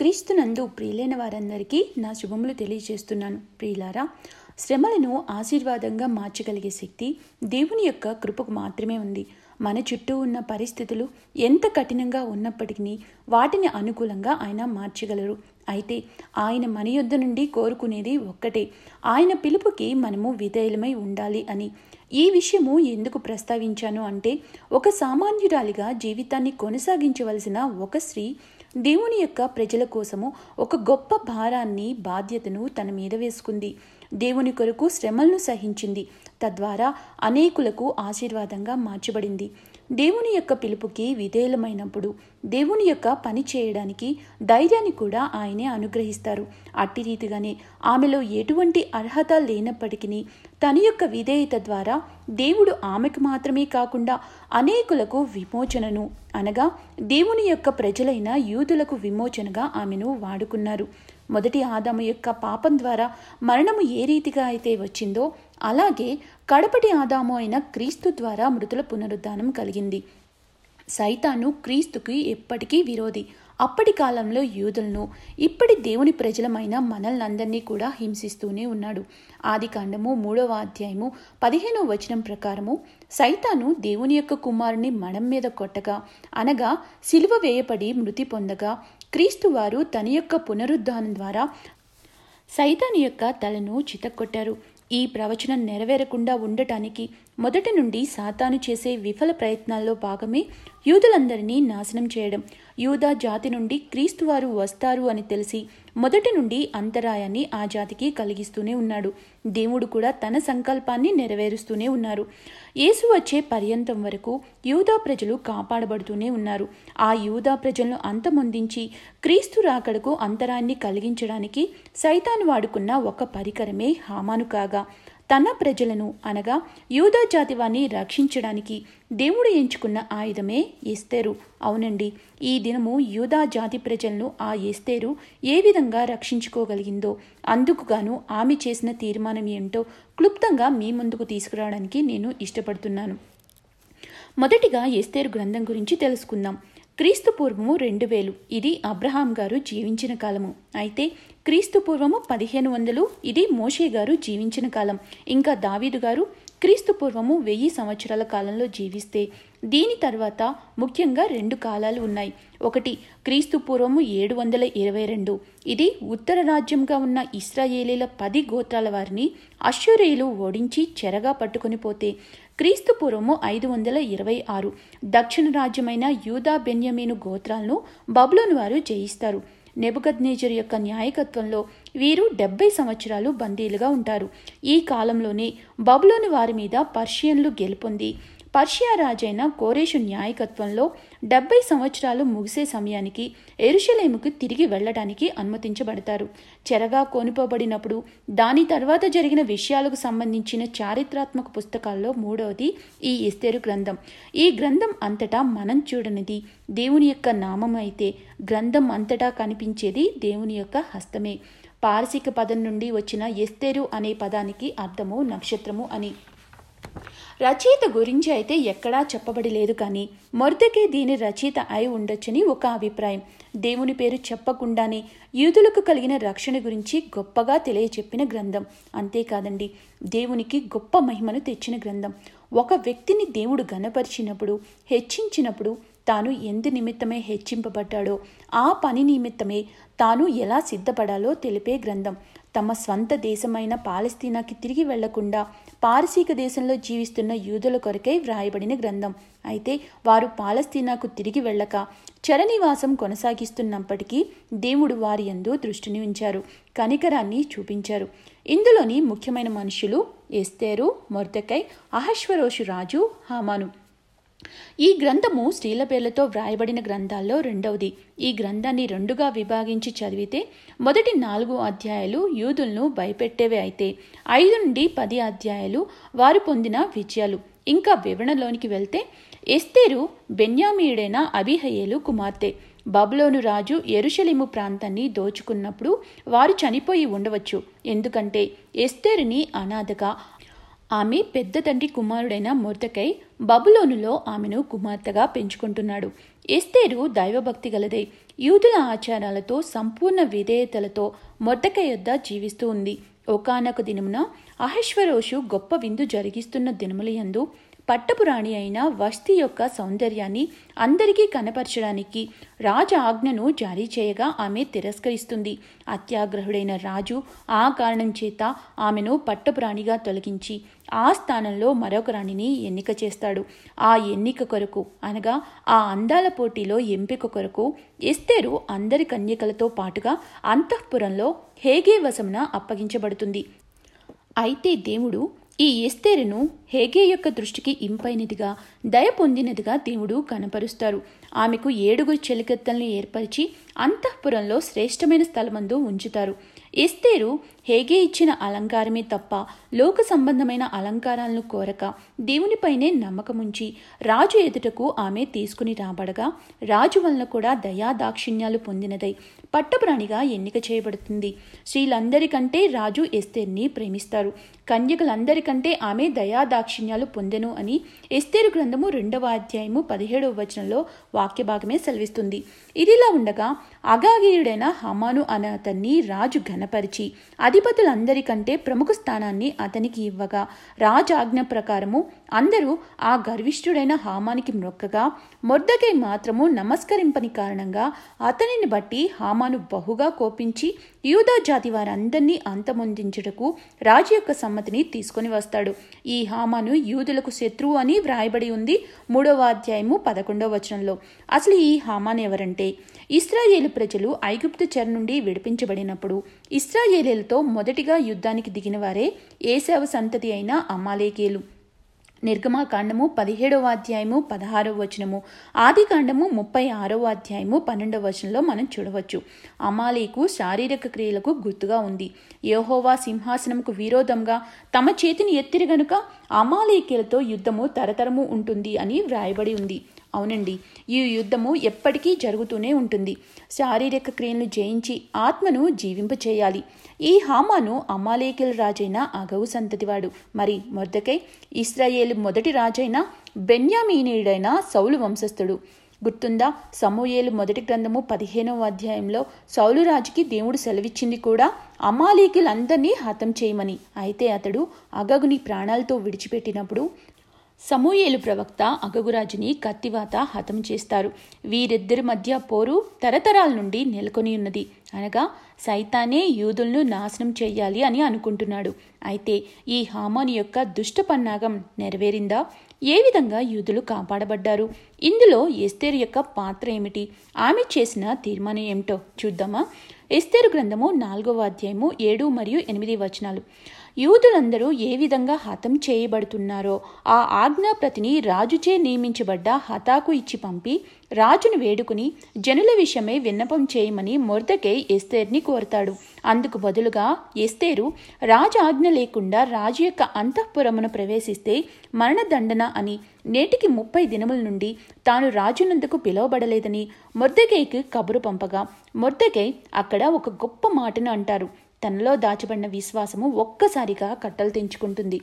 క్రీస్తునందు ప్రియులైన వారందరికీ నా శుభములు తెలియజేస్తున్నాను. ప్రియులారా శ్రమలను ఆశీర్వాదంగా మార్చగలిగే శక్తి దేవుని యొక్క కృపకు మాత్రమే ఉంది. మన చుట్టూ ఉన్న పరిస్థితులు ఎంత కఠినంగా ఉన్నప్పటికీ వాటిని అనుకూలంగా ఆయన మార్చగలరు. అయితే ఆయన మన యొద్ద నుండి కోరుకునేది ఒక్కటే ఆయన పిలుపుకి మనము విధేయులమై ఉండాలి అని. ఈ విషయము ఎందుకు ప్రస్తావించాను అంటే ఒక సామాన్యురాలిగా జీవితాన్ని కొనసాగించవలసిన ఒక స్త్రీ దేవుని యొక్క ప్రజల కోసము ఒక గొప్ప భారాన్ని బాధ్యతను తన మీద వేసుకుంది. దేవుని కొరకు శ్రమలను సహించింది. తద్వారా అనేకులకు ఆశీర్వాదంగా మార్చబడింది. దేవుని యొక్క పిలుపుకి విధేయులమైనప్పుడు దేవుని యొక్క పని చేయడానికి ధైర్యాన్ని కూడా ఆయనే అనుగ్రహిస్తారు. అట్టి రీతిగానే ఆమెలో ఎటువంటి అర్హత లేనప్పటికీ తన యొక్క విధేయత ద్వారా దేవుడు ఆమెకు మాత్రమే కాకుండా అనేకులకు విమోచనను అనగా దేవుని యొక్క ప్రజలైన యూదులకు విమోచనగా ఆమెను వాడుకున్నారు. మొదటి ఆదాము యొక్క పాపం ద్వారా మరణము ఏ రీతిగా అయితే వచ్చిందో అలాగే కడపటి ఆదాము అయిన క్రీస్తు ద్వారా మృతుల పునరుద్ధానం కలిగింది. సైతాను క్రీస్తుకి ఎప్పటికీ విరోధి. అప్పటి కాలంలో యూదులను ఇప్పటి దేవుని ప్రజలమైన మనల్నందరినీ కూడా హింసిస్తూనే ఉన్నాడు. ఆది కాండము మూడవ అధ్యాయము పదిహేనవ వచనం ప్రకారము సైతాను దేవుని యొక్క కుమారుని మడం మీద కొట్టగా అనగా సిలువ వేయపడి మృతి పొందగా క్రీస్తు వారు తన యొక్క పునరుద్ధానం ద్వారా సైతాను యొక్క తలను చితక్కొట్టారు. ఈ ప్రవచనం నెరవేరకుండా ఉండటానికి మొదటి నుండి సాతాను చేసే విఫల ప్రయత్నాల్లో భాగమే యూదులందరినీ నాశనం చేయడం. యూదా జాతి నుండి క్రీస్తు వారు వస్తారు అని తెలిసి మొదటి నుండి అంతరాయాన్ని ఆ జాతికి కలిగిస్తూనే ఉన్నాడు. దేవుడు కూడా తన సంకల్పాన్ని నెరవేరుస్తూనే ఉన్నారు. యేసు వచ్చే పర్యంతం వరకు యూదా ప్రజలు కాపాడబడుతూనే ఉన్నారు. ఆ యూదా ప్రజలను అంతమొందించి క్రీస్తు రాకడకు అంతరాయాన్ని కలిగించడానికి సైతాను వాడుకున్న ఒక పరికరమే హామాను కాగా. తన ప్రజలను అనగా యూదా జాతి వారిని రక్షించడానికి దేవుడు ఎంచుకున్న ఆయుధమే ఎస్తేరు. అవునండి ఈ దినము యూదా జాతి ప్రజలను ఆ ఎస్తేరు ఏ విధంగా రక్షించుకోగలిగిందో అందుకుగాను ఆమె చేసిన తీర్మానం ఏంటో క్లుప్తంగా మీ ముందుకు తీసుకురావడానికి నేను ఇష్టపడుతున్నాను. మొదటిగా ఎస్తేరు గ్రంథం గురించి తెలుసుకుందాం. క్రీస్తు పూర్వము రెండు వేలు. ఇది అబ్రహాం గారు జీవించిన కాలము. అయితే క్రీస్తు పూర్వము పదిహేను వందలు ఇది మోషే గారు జీవించిన కాలం. ఇంకా దావీదు గారు క్రీస్తు పూర్వము వెయ్యి సంవత్సరాల కాలంలో జీవిస్తే దీని తర్వాత ముఖ్యంగా రెండు కాలాలు ఉన్నాయి. ఒకటి క్రీస్తు పూర్వము ఏడు వందల ఇరవై రెండు. ఇది ఉత్తర రాజ్యంగా ఉన్న ఇస్రాయేలీల పది గోత్రాల వారిని అశ్వరేయులు ఓడించి చెరగా పట్టుకొని పోతే క్రీస్తు పూర్వము ఐదు వందల ఇరవై ఆరు. దక్షిణ రాజ్యమైన యూదా బెన్యమీను గోత్రాలను బబులోని వారు జయిస్తారు. నెబుకద్నేజర్ యొక్క న్యాయకత్వంలో వీరు డెబ్బై సంవత్సరాలు బందీలుగా ఉంటారు. ఈ కాలంలోనే బబులోని వారి మీద పర్షియన్లు గెలుపొంది. పర్షియా రాజైన కోరేషు న్యాయకత్వంలో డెబ్బై సంవత్సరాలు ముగిసే సమయానికి ఎరుషలేముకు తిరిగి వెళ్ళడానికి అనుమతించబడతారు. చెరగా కొనుపోబడినప్పుడు దాని తర్వాత జరిగిన విషయాలకు సంబంధించిన చారిత్రాత్మక పుస్తకాల్లో మూడవది ఈ ఇస్తేరు గ్రంథం. ఈ గ్రంథం అంతటా మనం చూడనిది దేవుని యొక్క నామం అయితే గ్రంథం అంతటా కనిపించేది దేవుని యొక్క హస్తమే. పారసిక పదం నుండి వచ్చిన ఎస్తేరు అనే పదానికి అర్థము నక్షత్రము అని. రచయిత గురించి అయితే ఎక్కడా చెప్పబడి లేదు కానీ మొరదకే దీని రచయిత అయి ఉండొచ్చని ఒక అభిప్రాయం. దేవుని పేరు చెప్పకుండానే యూదులకు కలిగిన రక్షణ గురించి గొప్పగా తెలియచెప్పిన గ్రంథం. అంతేకాదండి దేవునికి గొప్ప మహిమను తెచ్చిన గ్రంథం. ఒక వ్యక్తిని దేవుడు గనపరిచినప్పుడు హెచ్చించినప్పుడు తాను ఎందు నిమిత్తమే హెచ్చింపబడ్డాడో ఆ పని నిమిత్తమే తాను ఎలా సిద్ధపడాలో తెలిపే గ్రంథం. తమ స్వంత దేశమైన పాలస్తీనాకి తిరిగి వెళ్ళకుండా పారసీక దేశంలో జీవిస్తున్న యూదుల కొరకై వ్రాయబడిన గ్రంథం. అయితే వారు పాలస్తీనాకు తిరిగి వెళ్ళక చరనివాసం కొనసాగిస్తున్నప్పటికీ దేవుడు వారి యందు దృష్టిని ఉంచారు కనికరాన్ని చూపించారు. ఇందులోని ముఖ్యమైన మనుషులు ఎస్తేరు మొర్దకై అహశ్వరోషు రాజు హామాను. ఈ గ్రంథము స్త్రీల పేర్లతో వ్రాయబడిన గ్రంథాల్లో రెండవది. ఈ గ్రంథాన్ని రెండుగా విభాగించి చదివితే మొదటి నాలుగు అధ్యాయాలు యూదులను భయపెట్టేవే అయితే ఐదు నుండి పది అధ్యాయాలు వారు పొందిన విజయాలు. ఇంకా వివరణలోనికి వెళ్తే ఎస్తేరు బెన్యామీయుడైన అభిహయేలు కుమార్తె. బబులోను రాజు ఎరుషలిము ప్రాంతాన్ని దోచుకున్నప్పుడు వారు చనిపోయి ఉండవచ్చు. ఎందుకంటే ఎస్తేరుని అనాథగా ఆమె పెద్ద తండ్రి కుమారుడైన మొర్దకై బబులోనులో ఆమెను కుమార్తెగా పెంచుకుంటున్నాడు. ఎస్తేరు దైవభక్తి గలదే యూదుల ఆచారాలతో సంపూర్ణ విధేయతలతో మొద్దక యొద్ద జీవిస్తూ ఉంది. ఒకనొక దినమున అహశ్వరోషు గొప్ప విందు జరిగిస్తున్న దినములయందు పట్టపురాణి అయిన వస్తి యొక్క సౌందర్యాన్ని అందరికీ కనపరచడానికి రాజ ఆజ్ఞను జారీ చేయగా ఆమె తిరస్కరిస్తుంది. అత్యాగ్రహుడైన రాజు ఆ కారణం చేత ఆమెను పట్టపురాణిగా తొలగించి ఆ స్థానంలో మరొక రాణిని ఎన్నిక చేస్తాడు. ఆ ఎన్నిక కొరకు అనగా ఆ అందాల పోటీలో ఎంపిక కొరకు ఎస్తేరు అందరి కన్యకలతో పాటుగా అంతఃపురంలో హేగే వశమున అప్పగించబడుతుంది. అయితే దేవుడు ఈ ఎస్తేరును హేగే యొక్క దృష్టికి ఇంపైనదిగా దయ పొందినదిగా దేవుడు కనపరుస్తారు. ఆమెకు ఏడుగురు చెలికత్తల్ని ఏర్పరిచి అంతఃపురంలో శ్రేష్టమైన స్థలమందు ఉంచుతారు. ఎస్తేరు హేగే ఇచ్చిన అలంకారమే తప్ప లోక సంబంధమైన అలంకారాలను కోరక దేవునిపైనే నమ్మకముంచి రాజు ఎదుటకు ఆమె తీసుకుని రాబడగా రాజు వలన కూడా దయా దాక్షిణ్యాలు పొందినదై పట్టప్రాణిగా ఎన్నిక చేయబడుతుంది. స్త్రీలందరికంటే రాజు ఎస్తేర్ని ప్రేమిస్తారు. కన్యకలందరికంటే ఆమె దయా దాక్షిణ్యాలు పొందెను అని ఎస్తేరు గ్రంథము రెండవ అధ్యాయము పదిహేడవ వచనంలో వాక్య భాగమే సెలవిస్తుంది. ఇదిలా ఉండగా అగాగీయుడైన హమాను అనే అతన్ని రాజు ఘనపరిచి అధిపతులందరికంటే ప్రముఖ స్థానాన్ని అతనికి ఇవ్వగా రాజు ఆజ్ఞ ప్రకారము అందరూ ఆ గర్విష్ఠుడైన హామానికి మ్రొక్కగా మొర్దకై మాత్రము నమస్కరింపని కారణంగా అతనిని బట్టి హామాను బహుగా కోపించి యూదా జాతి వారందరినీ అంతమొందించుటకు రాజు యొక్క సమ్మతిని తీసుకొని వస్తాడు. ఈ హామాను యూదులకు శత్రువు అని వ్రాయబడి ఉంది మూడవ అధ్యాయము పదకొండవ వచనంలో. అసలు ఈ హామాన్ ఎవరంటే? ఇస్రాయేలు ప్రజలు ఐగుప్తు చెర నుండి విడిపించబడినప్పుడు ఇస్రాయేలీలతో మొదటిగా యుద్ధానికి దిగిన వారే ఏసావ సంతతి అయిన అమాలేకేలు నిర్గమాకాండము పదిహేడవ అధ్యాయము పదహారవ వచనము. ఆది కాండము ముప్పై ఆరవ అధ్యాయము పన్నెండవ వచనంలో మనం చూడవచ్చు. అమాలీకు శారీరక క్రియలకు గుర్తుగా ఉంది. యహోవా సింహాసనముకు విరోధంగా తమ చేతిని ఎత్తిరి గనుక అమాలేకులతో యుద్ధము తరతరము ఉంటుంది అని వ్రాయబడి ఉంది. అవునండి ఈ యుద్ధము ఎప్పటికీ జరుగుతూనే ఉంటుంది. శారీరక క్రియలను జయించి ఆత్మను జీవింపచేయాలి. ఈ హామాను అమాలేకిల రాజైన అగవు సంతతివాడు. మరి మొర్దకై ఇస్రాయేల్ మొదటి రాజైన బెన్యామీనీయుడైన సౌలు వంశస్థుడు. గుర్తుందా? సమూయేలు మొదటి గ్రంథము పదిహేనవ అధ్యాయంలో సౌలురాజుకి దేవుడు సెలవిచ్చింది కూడా అమాలీకులందరినీ హతం చేయమని. అయితే అతడు అగగుని ప్రాణాలతో విడిచిపెట్టినప్పుడు సమూయేలు ప్రవక్త అగగురాజుని కత్తివాత హతం చేస్తారు. వీరిద్దరి మధ్య పోరు తరతరాల నుండి నెలకొని ఉన్నది. అనగా సైతానే యూదులను నాశనం చేయాలి అని అనుకుంటున్నాడు. అయితే ఈ హామాను యొక్క దుష్ట పన్నాగం నెరవేరిందా? ఏ విధంగా యూదులు కాపాడబడ్డారు? ఇందులో ఎస్తేరు యొక్క పాత్ర ఏమిటి? ఆమె చేసిన తీర్మానం ఏమిటో చూద్దామా? ఎస్తేరు గ్రంథము నాలుగవ అధ్యాయము ఏడు మరియు ఎనిమిది వచనాలు. యూదులందరూ ఏ విధంగా హతం చేయబడుతున్నారో ఆ ఆజ్ఞాప్రతిని రాజుచే నియమించబడ్డ హతాకు ఇచ్చి పంపి రాజును వేడుకుని జనుల విషయమై విన్నపం చేయమని మొర్దకై ఎస్తేర్ని కోరతాడు. అందుకు బదులుగా ఎస్తేరు రాజు ఆజ్ఞ లేకుండా రాజు యొక్క అంతఃపురమును ప్రవేశిస్తే మరణదండన అని నేటికి ముప్పై దినముల నుండి తాను రాజునందుకు పిలువబడలేదని మొర్దకైకి కబురు పంపగా మొర్దకై అక్కడ ఒక గొప్ప మాటను అంటారు. తనలో దాచబడిన విశ్వాసము ఒక్కసారిగా కట్టలు తెంచుకుంటుంది.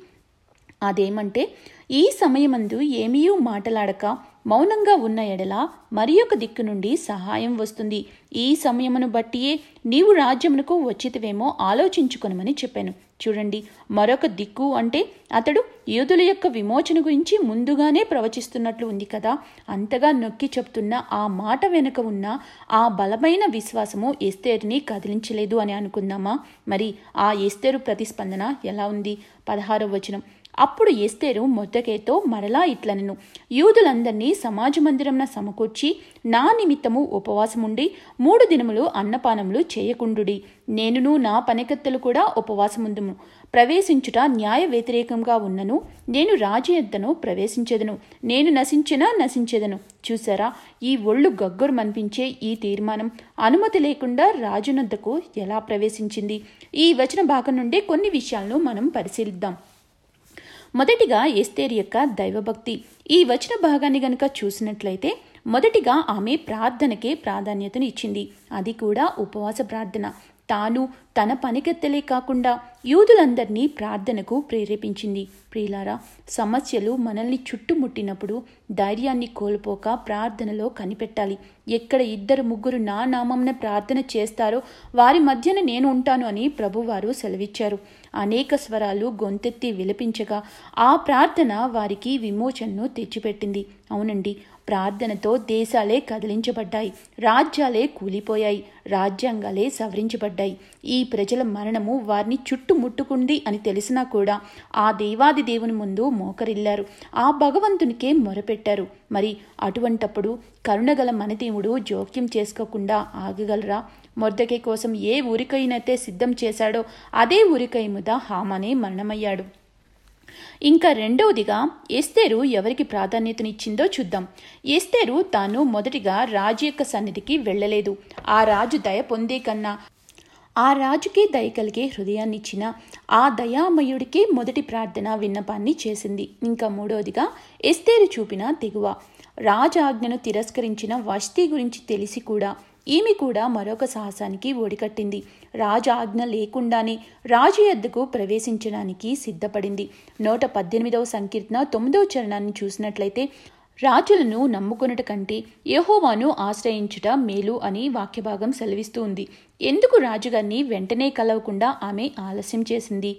అదేమంటే ఈ సమయమందు ఏమీ మాటలాడక మౌనంగా ఉన్న ఎడల మరి ఒక దిక్కు నుండి సహాయం వస్తుంది. ఈ సమయమును బట్టియే నీవు రాజ్యమునకు వచ్చితవేమో ఆలోచించుకొనమని చెప్పాను. చూడండి మరొక దిక్కు అంటే అతడు యోధుల యొక్క విమోచన గురించి ముందుగానే ప్రవచిస్తున్నట్లు ఉంది కదా. అంతగా నొక్కి చెప్తున్న ఆ మాట వెనుక ఉన్న ఆ బలమైన విశ్వాసము ఎస్తేరుని కదిలించలేదు అని అనుకుందామా? మరి ఆ ఎస్తేరు ప్రతిస్పందన ఎలా ఉంది? పదహారవ వచనం. అప్పుడు ఎస్తేరు మొద్దకేతో మరలా ఇట్లనెను. యూదులందరినీ సమాజ మందిరంన సమకూర్చి నా నిమిత్తము ఉపవాసముండి మూడు దినములు అన్నపానములు చేయకుండుడి. నేనును నా పనికత్తెలు కూడా ఉపవాసముందుము. ప్రవేశించుట న్యాయ వ్యతిరేకంగా ఉన్నను. నేను రాజు ఎద్దను ప్రవేశించెదను. నేను నశించినా నశించెదను. చూసారా ఈ ఒళ్ళు గగ్గురు మనిపించే ఈ తీర్మానం అనుమతి లేకుండా రాజునద్దకు ఎలా ప్రవేశించింది? ఈ వచన భాగం నుండి కొన్ని విషయాలను మనం పరిశీలిద్దాం. మొదటిగా ఎస్తేర్ యొక్క దైవభక్తి. ఈ వచన భాగాన్ని గనుక చూసినట్లయితే మొదటిగా ఆమె ప్రార్థనకే ప్రాధాన్యతను ఇచ్చింది. అది కూడా ఉపవాస ప్రార్థన. తాను తన పనికెత్తలే కాకుండా యూదులందరినీ ప్రార్థనకు ప్రేరేపించింది. ప్రియులారా సమస్యలు మనల్ని చుట్టుముట్టినప్పుడు ధైర్యాన్ని కోల్పోక ప్రార్థనలో కనిపెట్టాలి. ఎక్కడ ఇద్దరు ముగ్గురు నా నామంన ప్రార్థన చేస్తారో వారి మధ్యన నేను ఉంటాను అని ప్రభువారు సెలవిచ్చారు. అనేక స్వరాలు గొంతెత్తి విలపించగా ఆ ప్రార్థన వారికి విమోచనను తెచ్చిపెట్టింది. అవునండి ప్రార్థనతో దేశాలే కదిలించబడ్డాయి రాజ్యాలే కూలిపోయాయి రాజ్యాంగాలే సవరించబడ్డాయి. ఈ ప్రజల మరణము వారిని చుట్టుముట్టుకుంది అని తెలిసినా కూడా ఆ దేవాది దేవుని ముందు మోకరిల్లారు. ఆ భగవంతునికే మొరపెట్టారు. మరి అటువంటప్పుడు కరుణగల మనదేవుడు జోక్యం చేసుకోకుండా ఆగగలరా? మొర్దకే కోసం ఏ ఊరికైనైతే సిద్ధం చేశాడో అదే ఊరికై ముద హామనే మరణమయ్యాడు. ఇంకా రెండవదిగా ఎస్తేరు ఎవరికి ప్రాధాన్యతనిచ్చిందో చూద్దాం. ఎస్తేరు తాను మొదటిగా రాజు యొక్క సన్నిధికి వెళ్ళలేదు. ఆ రాజు దయ పొందే కన్నా. ఆ రాజుకే దయ కలిగే హృదయాన్నిచ్చిన ఆ దయామయుడికి మొదటి ప్రార్థన విన్నపాన్ని చేసింది. ఇంకా మూడవదిగా ఎస్తేరు చూపిన తెగువ. రాజాజ్ఞను తిరస్కరించిన వస్తీ గురించి తెలిసి కూడా ఈమె కూడా మరొక సాహసానికి ఓడికట్టింది రాజు ఆజ్ఞ లేకుండానే రాజు ఎద్దుకు ప్రవేశించడానికి సిద్ధపడింది. నూట పద్దెనిమిదవ సంకీర్తన తొమ్మిదవ చరణాన్ని చూసినట్లయితే రాజులను నమ్ముకున్నట కంటే యహోవాను ఆశ్రయించుట మేలు అని వాక్యభాగం సెలవిస్తూ ఉంది. ఎందుకు రాజుగారిని వెంటనే కలవకుండా ఆమె ఆలస్యం చేసింది?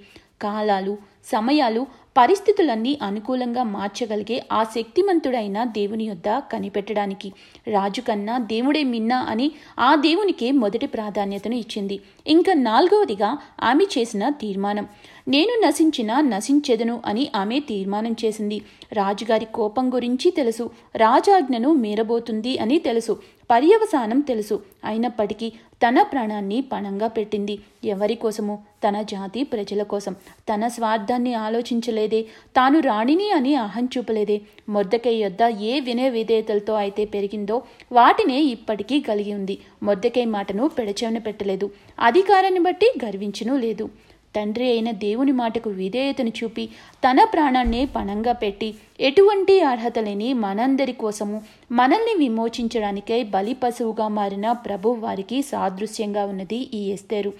కాలాలు సమయాలు పరిస్థితులన్నీ అనుకూలంగా మార్చగలిగే ఆ శక్తిమంతుడైన దేవుని యొద్ద కనిపెట్టడానికి. రాజు కన్నా దేవుడే మిన్నా అని ఆ దేవునికే మొదటి ప్రాధాన్యతను ఇచ్చింది. ఇంకా నాలుగవదిగా ఆమె చేసిన తీర్మానం. నేను నశించిన నశించెదను అని ఆమె తీర్మానం చేసింది. రాజుగారి కోపం గురించి తెలుసు. రాజాజ్ఞను మీరబోతుంది అని తెలుసు. పర్యవసానం తెలుసు. అయినప్పటికీ తన ప్రాణాన్ని పణంగా పెట్టింది. ఎవరి కోసము? తన జాతి ప్రజల కోసం. తన స్వార్థాన్ని ఆలోచించలేదే. తాను రాణిని అని అహం చూపలేదే. మొద్దకై యొద్ద ఏ వినయ విధేయతలతో అయితే పెరిగిందో వాటినే ఇప్పటికీ కలిగి ఉంది. మొద్దకై మాటను పెడచెవిన పెట్టలేదు. అధికారాన్ని బట్టి గర్వించను లేదు. తండ్రి అయిన దేవుని మాటకు విధేయతను చూపి తన ప్రాణాన్నే పణంగా పెట్టి ఎటువంటి అర్హత లేని మనందరి కోసము మనల్ని విమోచించడానికై బలి పశువుగా మారిన ప్రభు వారికి సాదృశ్యంగా ఉన్నది ఈ ఎస్తేరు.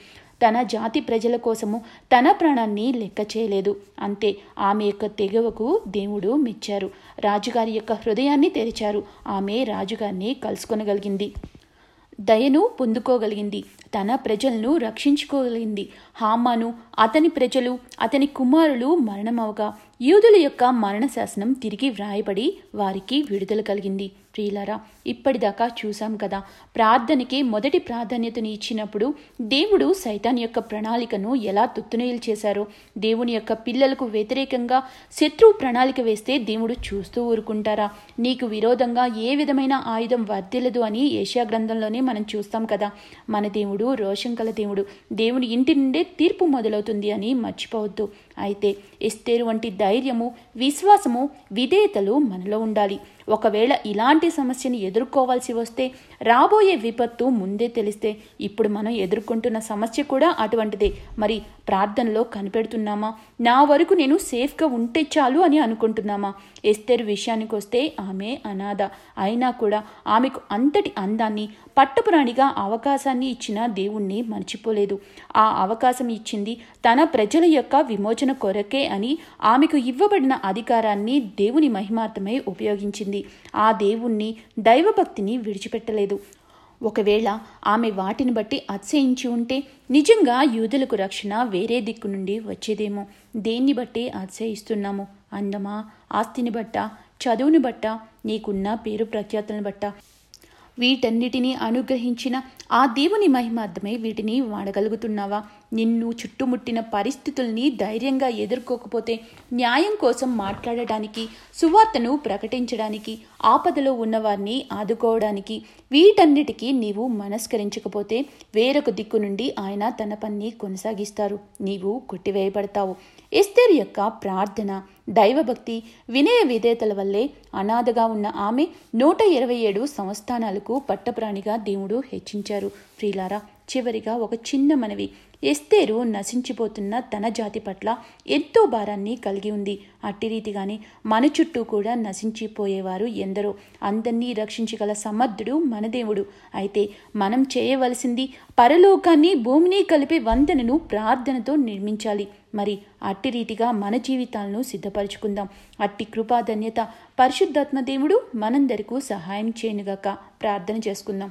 తన జాతి ప్రజల కోసము తన ప్రాణాన్ని లెక్క చేయలేదు. అంతే ఆమె యొక్క తెగవకు దేవుడు మెచ్చారు. రాజుగారి యొక్క హృదయాన్ని తెరిచారు. ఆమె రాజుగారిని కలుసుకొనగలిగింది. దయను పొందుకోగలిగింది. తన ప్రజలను రక్షించుకోగలిగింది హామాను అతని ప్రజలు అతని కుమారులు మరణమవగా. యూదుల యొక్క మరణ శాసనం తిరిగి వ్రాయబడి వారికి విడుదల కలిగింది. ప్రియులారా ఇప్పటిదాకా చూశాం కదా ప్రార్థనకి మొదటి ప్రాధాన్యతని ఇచ్చినప్పుడు దేవుడు సైతాన్ యొక్క ప్రణాళికను ఎలా తుత్తునేలు చేశారో దేవుని యొక్క పిల్లలకు వ్యతిరేకంగా శత్రువు ప్రణాళిక వేస్తే దేవుడు చూస్తూ ఊరుకుంటారా? నీకు విరోధంగా ఏ విధమైన ఆయుధం వర్దిలదు అని ఏషియా గ్రంథంలోనే మనం చూస్తాం కదా. మన దేవుడు రోషం కల దేవుడు. దేవుని ఇంటి నుండే తీర్పు మొదలవుతుంది అని మర్చిపోవద్దు. అయితే ఎస్తేరు వంటి ధైర్యము విశ్వాసము విధేయతలు మనలో ఉండాలి. ఒకవేళ ఇలాంటి సమస్యని ఎదుర్కోవాల్సి వస్తే రాబోయే విపత్తు ముందే తెలిస్తే ఇప్పుడు మనం ఎదుర్కొంటున్న సమస్య కూడా అటువంటిదే. మరి ప్రార్థనలో కనిపెడుతున్నామా? నా వరకు నేను సేఫ్గా ఉంటే చాలు అని అనుకుంటున్నామా? ఎస్తేరు విషయానికి వస్తే ఆమె అనాథ. అయినా కూడా ఆమెకు అంతటి అందాన్ని పట్టపురాణిగా అవకాశాన్ని ఇచ్చిన దేవుణ్ణి మర్చిపోలేదు. ఆ అవకాశం ఇచ్చింది తన ప్రజల యొక్క విమోచన కొరకే అని ఆమెకు ఇవ్వబడిన అధికారాన్ని దేవుని మహిమార్థమై ఉపయోగించింది. ఆ దేవుణ్ణి దైవభక్తిని విడిచిపెట్టలేదు. ఒకవేళ ఆమె వాటిని బట్టి అత్సహించి ఉంటే నిజంగా యూదులకు రక్షణ వేరే దిక్కు నుండి వచ్చేదేమో? దేన్ని బట్టి అత్సహిస్తున్నాము అందమా? ఆస్తిని బట్ట? చదువుని బట్ట? నీకున్న పేరు ప్రఖ్యాతులను బట్ట? వీటన్నిటినీ అనుగ్రహించిన ఆ దేవుని మహిమార్థమై వీటిని వాడగలుగుతున్నావా? నిన్ను చుట్టుముట్టిన పరిస్థితుల్ని ధైర్యంగా ఎదుర్కోకపోతే న్యాయం కోసం మాట్లాడటానికి సువార్తను ప్రకటించడానికి ఆపదలో ఉన్నవారిని ఆదుకోవడానికి వీటన్నిటికీ నీవు మనస్కరించకపోతే వేరొక దిక్కు నుండి ఆయన తన పని కొనసాగిస్తారు. నీవు కొట్టివేయబడతావు. ఎస్తేర్ యొక్క ప్రార్థన దైవభక్తి వినయ విధేతల వల్లే అనాథగా ఉన్న ఆమె నూట ఇరవై ఏడు సంస్థానాలకు పట్టప్రాణిగా దేవుడు హెచ్చించారు. ప్రియులారా చివరిగా ఒక చిన్న మనవి. ఎస్తేరు నశించిపోతున్న తన జాతి పట్ల ఎంతో భారాన్ని కలిగి ఉంది. అట్టి రీతిగానే మన చుట్టూ కూడా నశించిపోయేవారు ఎందరో. అందరినీ రక్షించగల సమర్థుడు మన దేవుడు. అయితే మనం చేయవలసింది పరలోకాన్ని భూమిని కలిపే వంతెనను ప్రార్థనతో నిర్మించాలి. మరి అట్టి రీతిగా మన జీవితాలను సిద్ధపరచుకుందాం. అట్టి కృపాధన్యత పరిశుద్ధాత్మ దేవుడు మనందరికీ సహాయం చేయనుగాక. ప్రార్థన చేసుకుందాం.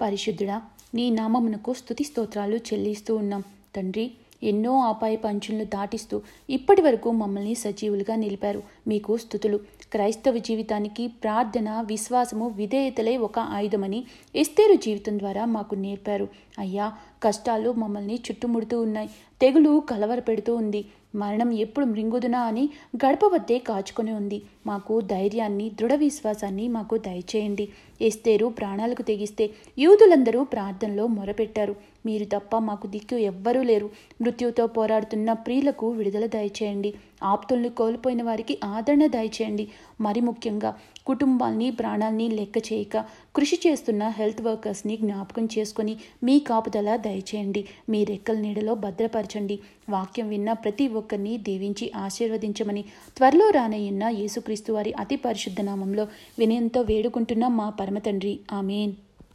పరిశుద్ధుడా నీ నామమునకు స్థుతి స్తోత్రాలు చెల్లిస్తూ ఉన్నాం. తండ్రి ఎన్నో ఆపాయ పంచులను దాటిస్తూ ఇప్పటి వరకు మమ్మల్ని సజీవులుగా నిలిపారు. మీకు స్థుతులు క్రైస్తవ జీవితానికి ప్రార్థన విశ్వాసము విధేయతలే ఒక ఆయుధమని ఎస్తేరు జీవితం ద్వారా మాకు నేర్పారు. అయ్యా కష్టాలు మమ్మల్ని చుట్టుముడుతూ ఉన్నాయి. తెగులు కలవర పెడుతూ ఉంది. మరణం ఎప్పుడు మృంగుదునా అని గడప వద్దే కాచుకొని ఉంది. మాకు ధైర్యాన్ని దృఢ విశ్వాసాన్ని మాకు దయచేయండి. ఎస్తేరు ప్రాణాలకు తెగిస్తే యూదులందరూ ప్రార్థనలో మొరపెట్టారు. మీరు తప్ప మాకు దిక్కు ఎవ్వరూ లేరు. మృత్యుతో పోరాడుతున్న ప్రియులకు విడుదల దయచేయండి. ఆప్తుల్ని కోల్పోయిన వారికి ఆదరణ దయచేయండి. మరి ముఖ్యంగా కుటుంబాల్ని ప్రాణాల్ని లెక్క చేయక కృషి చేస్తున్న హెల్త్ వర్కర్స్ని జ్ఞాపకం చేసుకొని మీ కాపుదల దయచేయండి. మీ రెక్కల నీడలో భద్రపరచండి. వాక్యం విన్న ప్రతి ఒక్కరిని దీవించి ఆశీర్వదించమని త్వరలో రానయ్యున్న యేసుక్రీస్తు వారి అతి పరిశుద్ధ నామంలో వినయంతో వేడుకుంటున్న మా పరమతండ్రి. ఆమెన్.